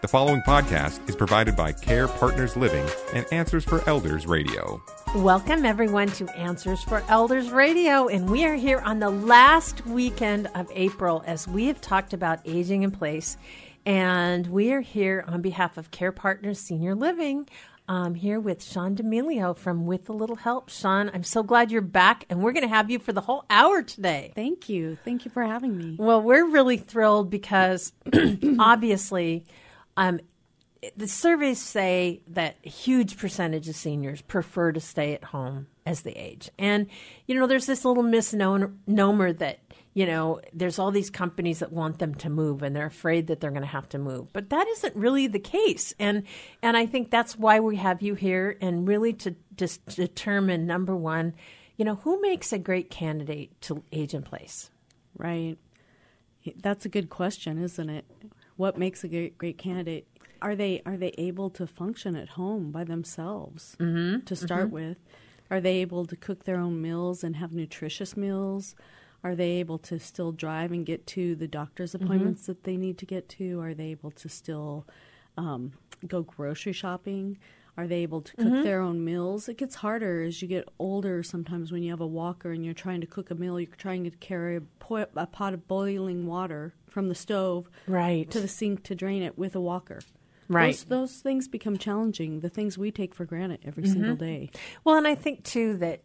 The following podcast is provided by Care Partners Living and Answers for Elders Radio. Welcome, everyone, to Answers for Elders Radio. And we are here on the last weekend of April as we have talked about aging in place. And we are here on behalf of Care Partners Senior Living. I'm here with Sean D'Amelio from With a Little Help. Sean, I'm so glad you're back, and we're going to have you for the whole hour today. Thank you. Thank you for having me. Well, we're really thrilled because obviously, um, the surveys say that a huge percentage of seniors prefer to stay at home as they age. And, you know, there's this little misnomer that, you know, there's all these companies that want them to move and they're afraid that they're going to have to move. But that isn't really the case. And and I think that's why we have you here and really to just determine number 1, you know, who makes a great candidate to age in place? Right. That's a good question, isn't it? What makes a great, great candidate? Are they are they able to function at home by themselves Mm-hmm. to start Mm-hmm. with? Are they able to cook their own meals and have nutritious meals? Are they able to still drive and get to the doctor's Mm-hmm. appointments that they need to get to? Are they able to still um, go grocery shopping? Are they able to cook Mm-hmm. their own meals? It gets harder as you get older sometimes when you have a walker and you're trying to cook a meal. You're trying to carry a, po- a pot of boiling water from the stove Right. to the sink to drain it with a walker. Right. Those, those things become challenging, the things we take for granted every Mm-hmm. single day. Well, and I think too that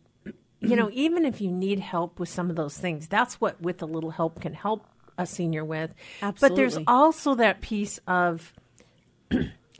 you know, even if you need help with some of those things, that's what with a little help can help a senior with. Absolutely. But there's also that piece of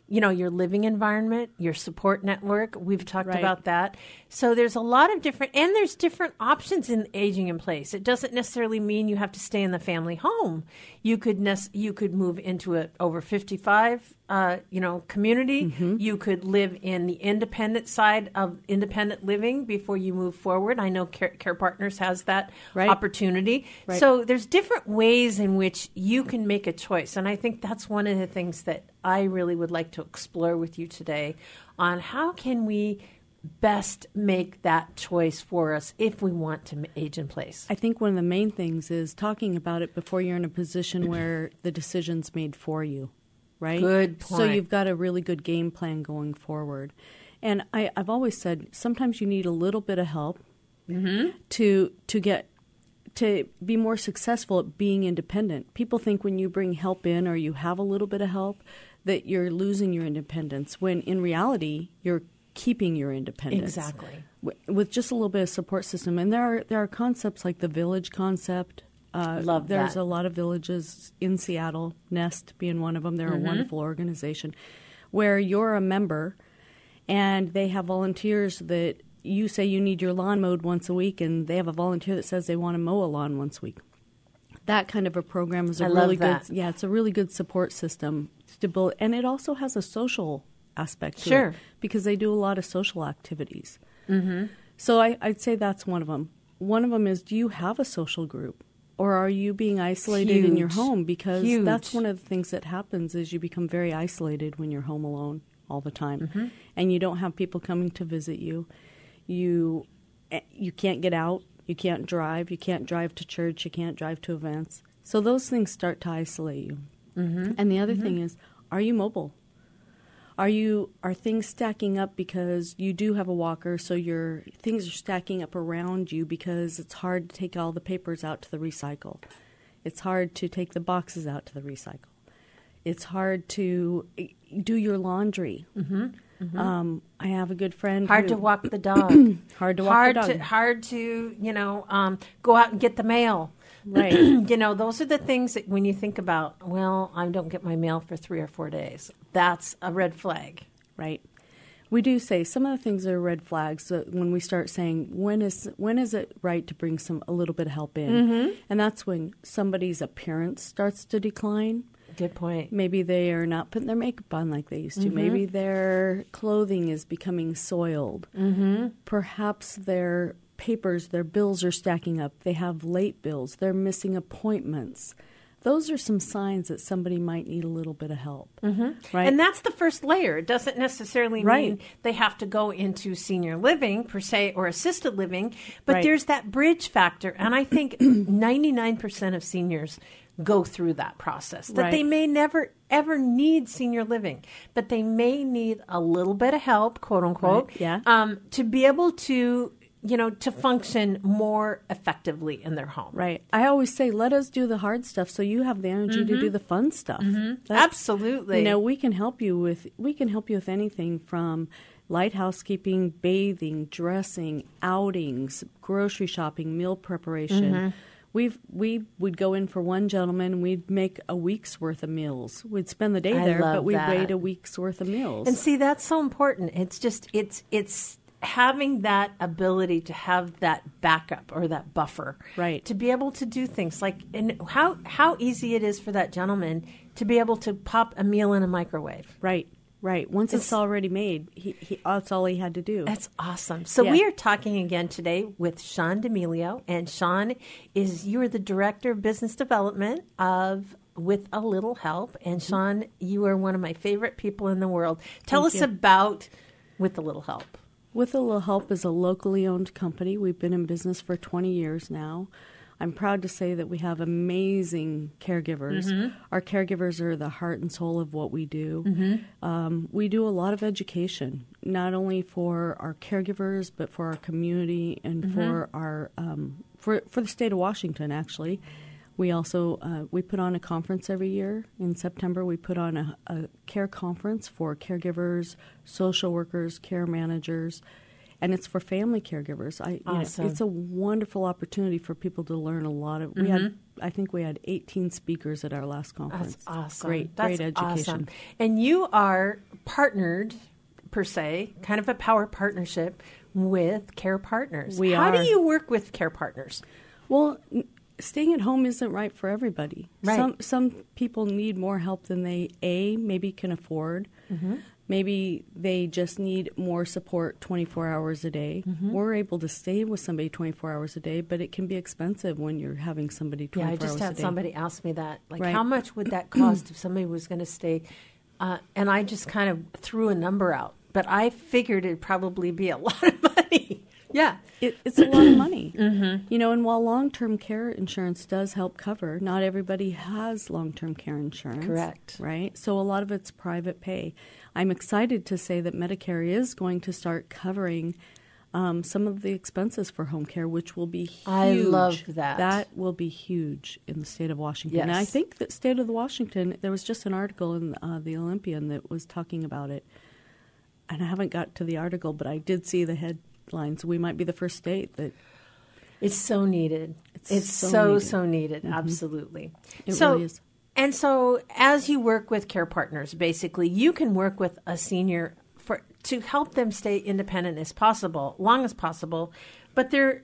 you know, your living environment, your support network. We've talked Right. about that. So there's a lot of different and there's different options in aging in place. It doesn't necessarily mean you have to stay in the family home. You could nec- you could move into a over 55 uh, you know, community. Mm-hmm. You could live in the independent side of independent living before you move forward. I know Care, Care Partners has that Right. opportunity. Right. So there's different ways in which you can make a choice, and I think that's one of the things that I really would like to explore with you today on how can we best make that choice for us if we want to age in place. I think one of the main things is talking about it before you're in a position where the decision's made for you, right? Good point. So you've got a really good game plan going forward. And I, I've always said sometimes you need a little bit of help mm-hmm. to to get to be more successful at being independent. People think when you bring help in or you have a little bit of help that you're losing your independence when in reality you're keeping your independence Exactly. w- with just a little bit of support system. And there are there are concepts like the village concept. Uh, Love there's that. a lot of villages in Seattle, Nest being one of them. They're Mm-hmm. a wonderful organization where you're a member and they have volunteers that you say you need your lawn mowed once a week, and they have a volunteer that says they want to mow a lawn once a week. That kind of a program is a I really good. Yeah, it's a really good support system to build, and it also has a social aspect to Sure. it because they do a lot of social activities. Mm-hmm. So I, I'd say that's one of them. One of them is: Do you have a social group, or are you being isolated in your home? Because Huge. that's one of the things that happens is you become very isolated when you're home alone all the time, Mm-hmm. and you don't have people coming to visit you. You eh, you can't get out. You can't drive. You can't drive to church. You can't drive to events. So those things start to isolate you. Mm-hmm. And the other thing is, are you mobile? Are you are things stacking up because you do have a walker, so your things are stacking up around you because it's hard to take all the papers out to the recycle. It's hard to take the boxes out to the recycle. It's hard to eh, do your laundry. Mm-hmm. Um, I have a good friend. Hard who- to walk the dog. Hard to walk hard the dog. To, hard to you know um, go out and get the mail. Right. you know, those are the things that when you think about, well, I don't get my mail for three or four days. That's a red flag. right? We do say some of the things are red flags uh, when we start saying when is when is it right to bring some a little bit of help in, and that's when somebody's appearance starts to decline. Good point. Maybe they are not putting their makeup on like they used to. Maybe their clothing is becoming soiled. Mm-hmm. Perhaps their papers, their bills are stacking up. They have late bills. They're missing appointments. Those are some signs that somebody might need a little bit of help. Mm-hmm. Right. And that's the first layer. It doesn't necessarily mean Right. they have to go into senior living per se or assisted living, but Right. there's that bridge factor. And I think 99% of seniors go through that process. That Right. they may never ever need senior living, but they may need a little bit of help, quote unquote, Right, yeah. um, to be able to you know to function more effectively in their home. Right. I always say, let us do the hard stuff so you have the energy to do mm-hmm. the fun stuff. Mm-hmm. That's- Absolutely. You know, we can help you with we can help you with anything from light housekeeping, bathing, dressing, outings, grocery shopping, meal preparation. Mm-hmm. We've we would go in for one gentleman, we'd make a week's worth of meals. We'd spend the day I there, but we'd that. wait a week's worth of meals. And see, that's so important. It's just it's it's having that ability to have that backup or that buffer, Right. To be able to do things like and how how easy it is for that gentleman to be able to pop a meal in a microwave. right, right. Once it's, It's- already made, he, he, that's all he had to do. That's awesome. So Yeah. we are talking again today with Sean D'Amelio, and Sean is you are the director of business development of with a little help. And mm-hmm. Sean, you are one of my favorite people in the world. Tell Thank us you. about with a little help. With a Little Help is a locally owned company. We've been in business for 20 years now. I'm proud to say that we have amazing caregivers. Our caregivers are the heart and soul of what we do. Um, we do a lot of education, not only for our caregivers, but for our community and for our um, for for the state of Washington. Actually, we also uh, we put on a conference every year. In September, we put on a, a care conference for caregivers, social workers, care managers, and it's for family caregivers. I, you know, it's a wonderful opportunity for people to learn a lot of. We had, I think, we had 18 speakers at our last conference. That's awesome. Great, That's great education. awesome. And you are partnered, per se, kind of a power partnership with Care Partners. We How are. do you work with Care Partners? Well, staying at home isn't right for everybody. Right. Some some people need more help than they a maybe can afford. Mm-hmm. Maybe they just need more support 24 hours a day. Mm-hmm. We're able to stay with somebody 24 hours a day, but it can be expensive when you're having somebody 24 hours a Yeah, I just had somebody ask me that. Like, Right. how much would that cost if somebody was going to stay? Uh, and I just kind of threw a number out, but I figured it'd probably be a lot of money. Yeah. It, it's a lot of money. Mm-hmm. You know, and while long term care insurance does help cover, not everybody has long term care insurance. Correct. Right? So a lot of it's private pay. I'm excited to say that Medicare is going to start covering um, some of the expenses for home care, which will be huge. I love that. That will be huge in the state of Washington. And I think that state of the Washington, there was just an article in uh, the Olympian that was talking about it. And I haven't got to the article, but I did see the headlines. We might be the first state that It's so needed. It's It's, so so, needed. so needed. Absolutely. It so, really is. And so, as you work with care partners, basically, you can work with a senior for to help them stay independent as possible, long as possible. But there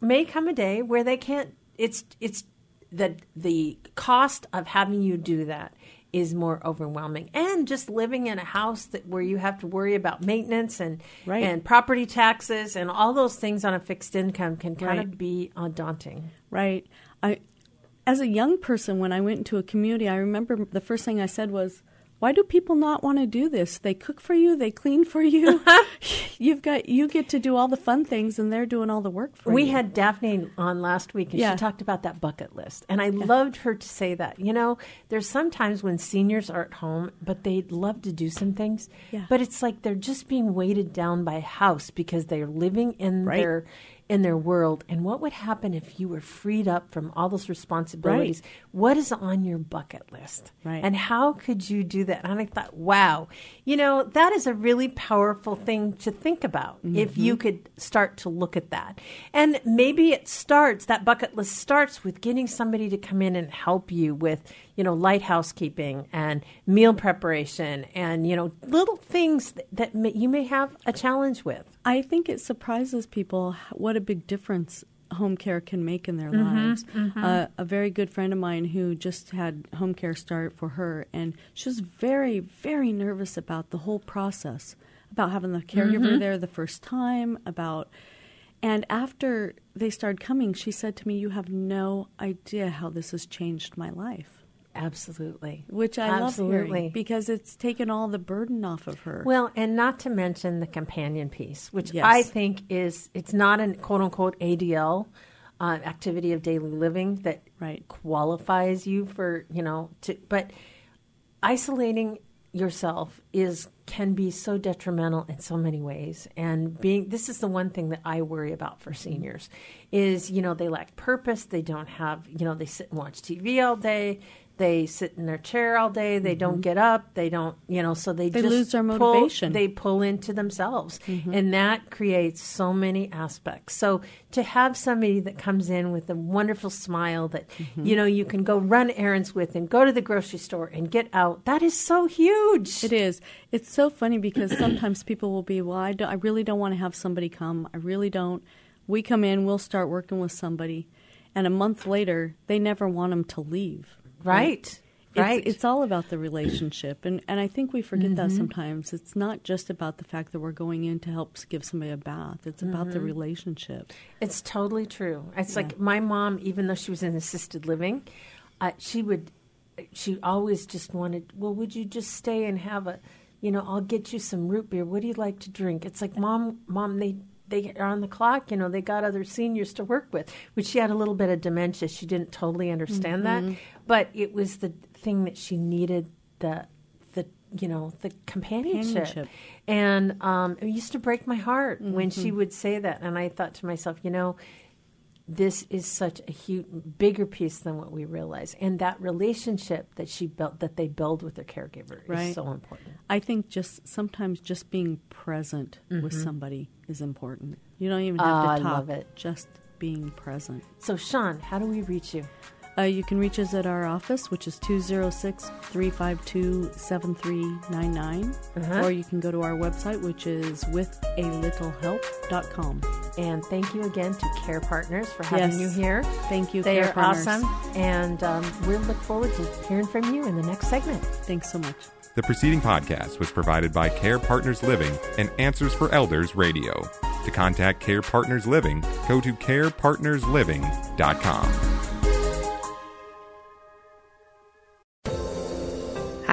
may come a day where they can't. It's it's the the cost of having you do that is more overwhelming, and just living in a house that where you have to worry about maintenance and Right. and property taxes and all those things on a fixed income can kind Right. of be uh, daunting. Right. I, as a young person, when I went into a community, I remember the first thing I said was, "Why do people not want to do this? They cook for you, they clean for you. You've got you get to do all the fun things, and they're doing all the work for We you." We had Daphne on last week, and Yeah. she talked about that bucket list. And I loved her to say that. You know, there's sometimes when seniors are at home, but they'd love to do some things, Yeah. but it's like they're just being weighted down by house because they're living in Right. their in their world. And what would happen if you were freed up from all those responsibilities? What is on your bucket list? Right. And how could you do that? And I thought, wow, you know, that is a really powerful thing to think about if you mm-hmm. could start to look at that. And maybe it starts, that bucket list starts with getting somebody to come in and help you with, you know, light housekeeping and meal preparation and, you know, little things that, that may, you may have a challenge with. I think it surprises people what a big difference home care can make in their Mm-hmm, lives. Uh, a very good friend of mine who just had home care start for her, and she was very, very nervous about the whole process, about having the caregiver Mm-hmm. there the first time, about. And after they started coming, she said to me, "You have no idea how this has changed my life." Absolutely. Which I love Absolutely. hearing because it's taken all the burden off of her. Well, and not to mention the companion piece, which Yes. I think is it's not a quote unquote ADL uh, activity of daily living that Right. qualifies you for you know to but isolating yourself is can be so detrimental in so many ways and being this is the one thing that i worry about for seniors is you know they lack purpose they don't have you know they sit and watch tv all day they sit in their chair all day they don't get up they don't you know so they, Mm-hmm. They just lose their pull- motivation. they pull into themselves Mm-hmm. and that creates so many aspects so to have somebody that comes in with a wonderful smile that Mm-hmm. you know you can go run errands with and go to the grocery store and get out that is so huge It is. It's so funny because sometimes people will be, well, I, I really don't want to have somebody come. I really don't. We come in, we'll start working with somebody, and a month later, they never want them to leave. Right It's, right It's all about the relationship, and and I think we forget that sometimes. It's not just about the fact that we're going in to help give somebody a bath. It's about the relationship. It's totally true. It's like my mom, even though she was in assisted living, uh, she would, she always just wanted, well, would you just stay and have a, you know, I'll get you some root beer. What do you like to drink? It's like, mom, mom, they, they are on the clock, you know, they got other seniors to work with, which she had a little bit of dementia. She didn't totally understand that, but it was the thing that she needed the, the, you know, the companionship. Companionship. And um, it used to break my heart when Mm-hmm. she would say that. And I thought to myself, you know, this is such a huge, bigger piece than what we realize. And that relationship that she built, that they build with their caregiver, Right. is so important. I think just sometimes just being present with somebody is important. You don't even have Ah, to I talk. love it. Just being present. So, Sean, how do we reach you? Uh, you can reach us at our office, which is 206 352 7399. Uh-huh. Or you can go to our website, which is withalittle.help.com. And thank you again to Care Partners for having Yes. you here. Thank you, They Care are Partners. awesome. And um, we'll look forward to hearing from you in the next segment. Thanks so much. The preceding podcast was provided by Care Partners Living and Answers for Elders Radio. To contact Care Partners Living, go to carepartnersliving.com.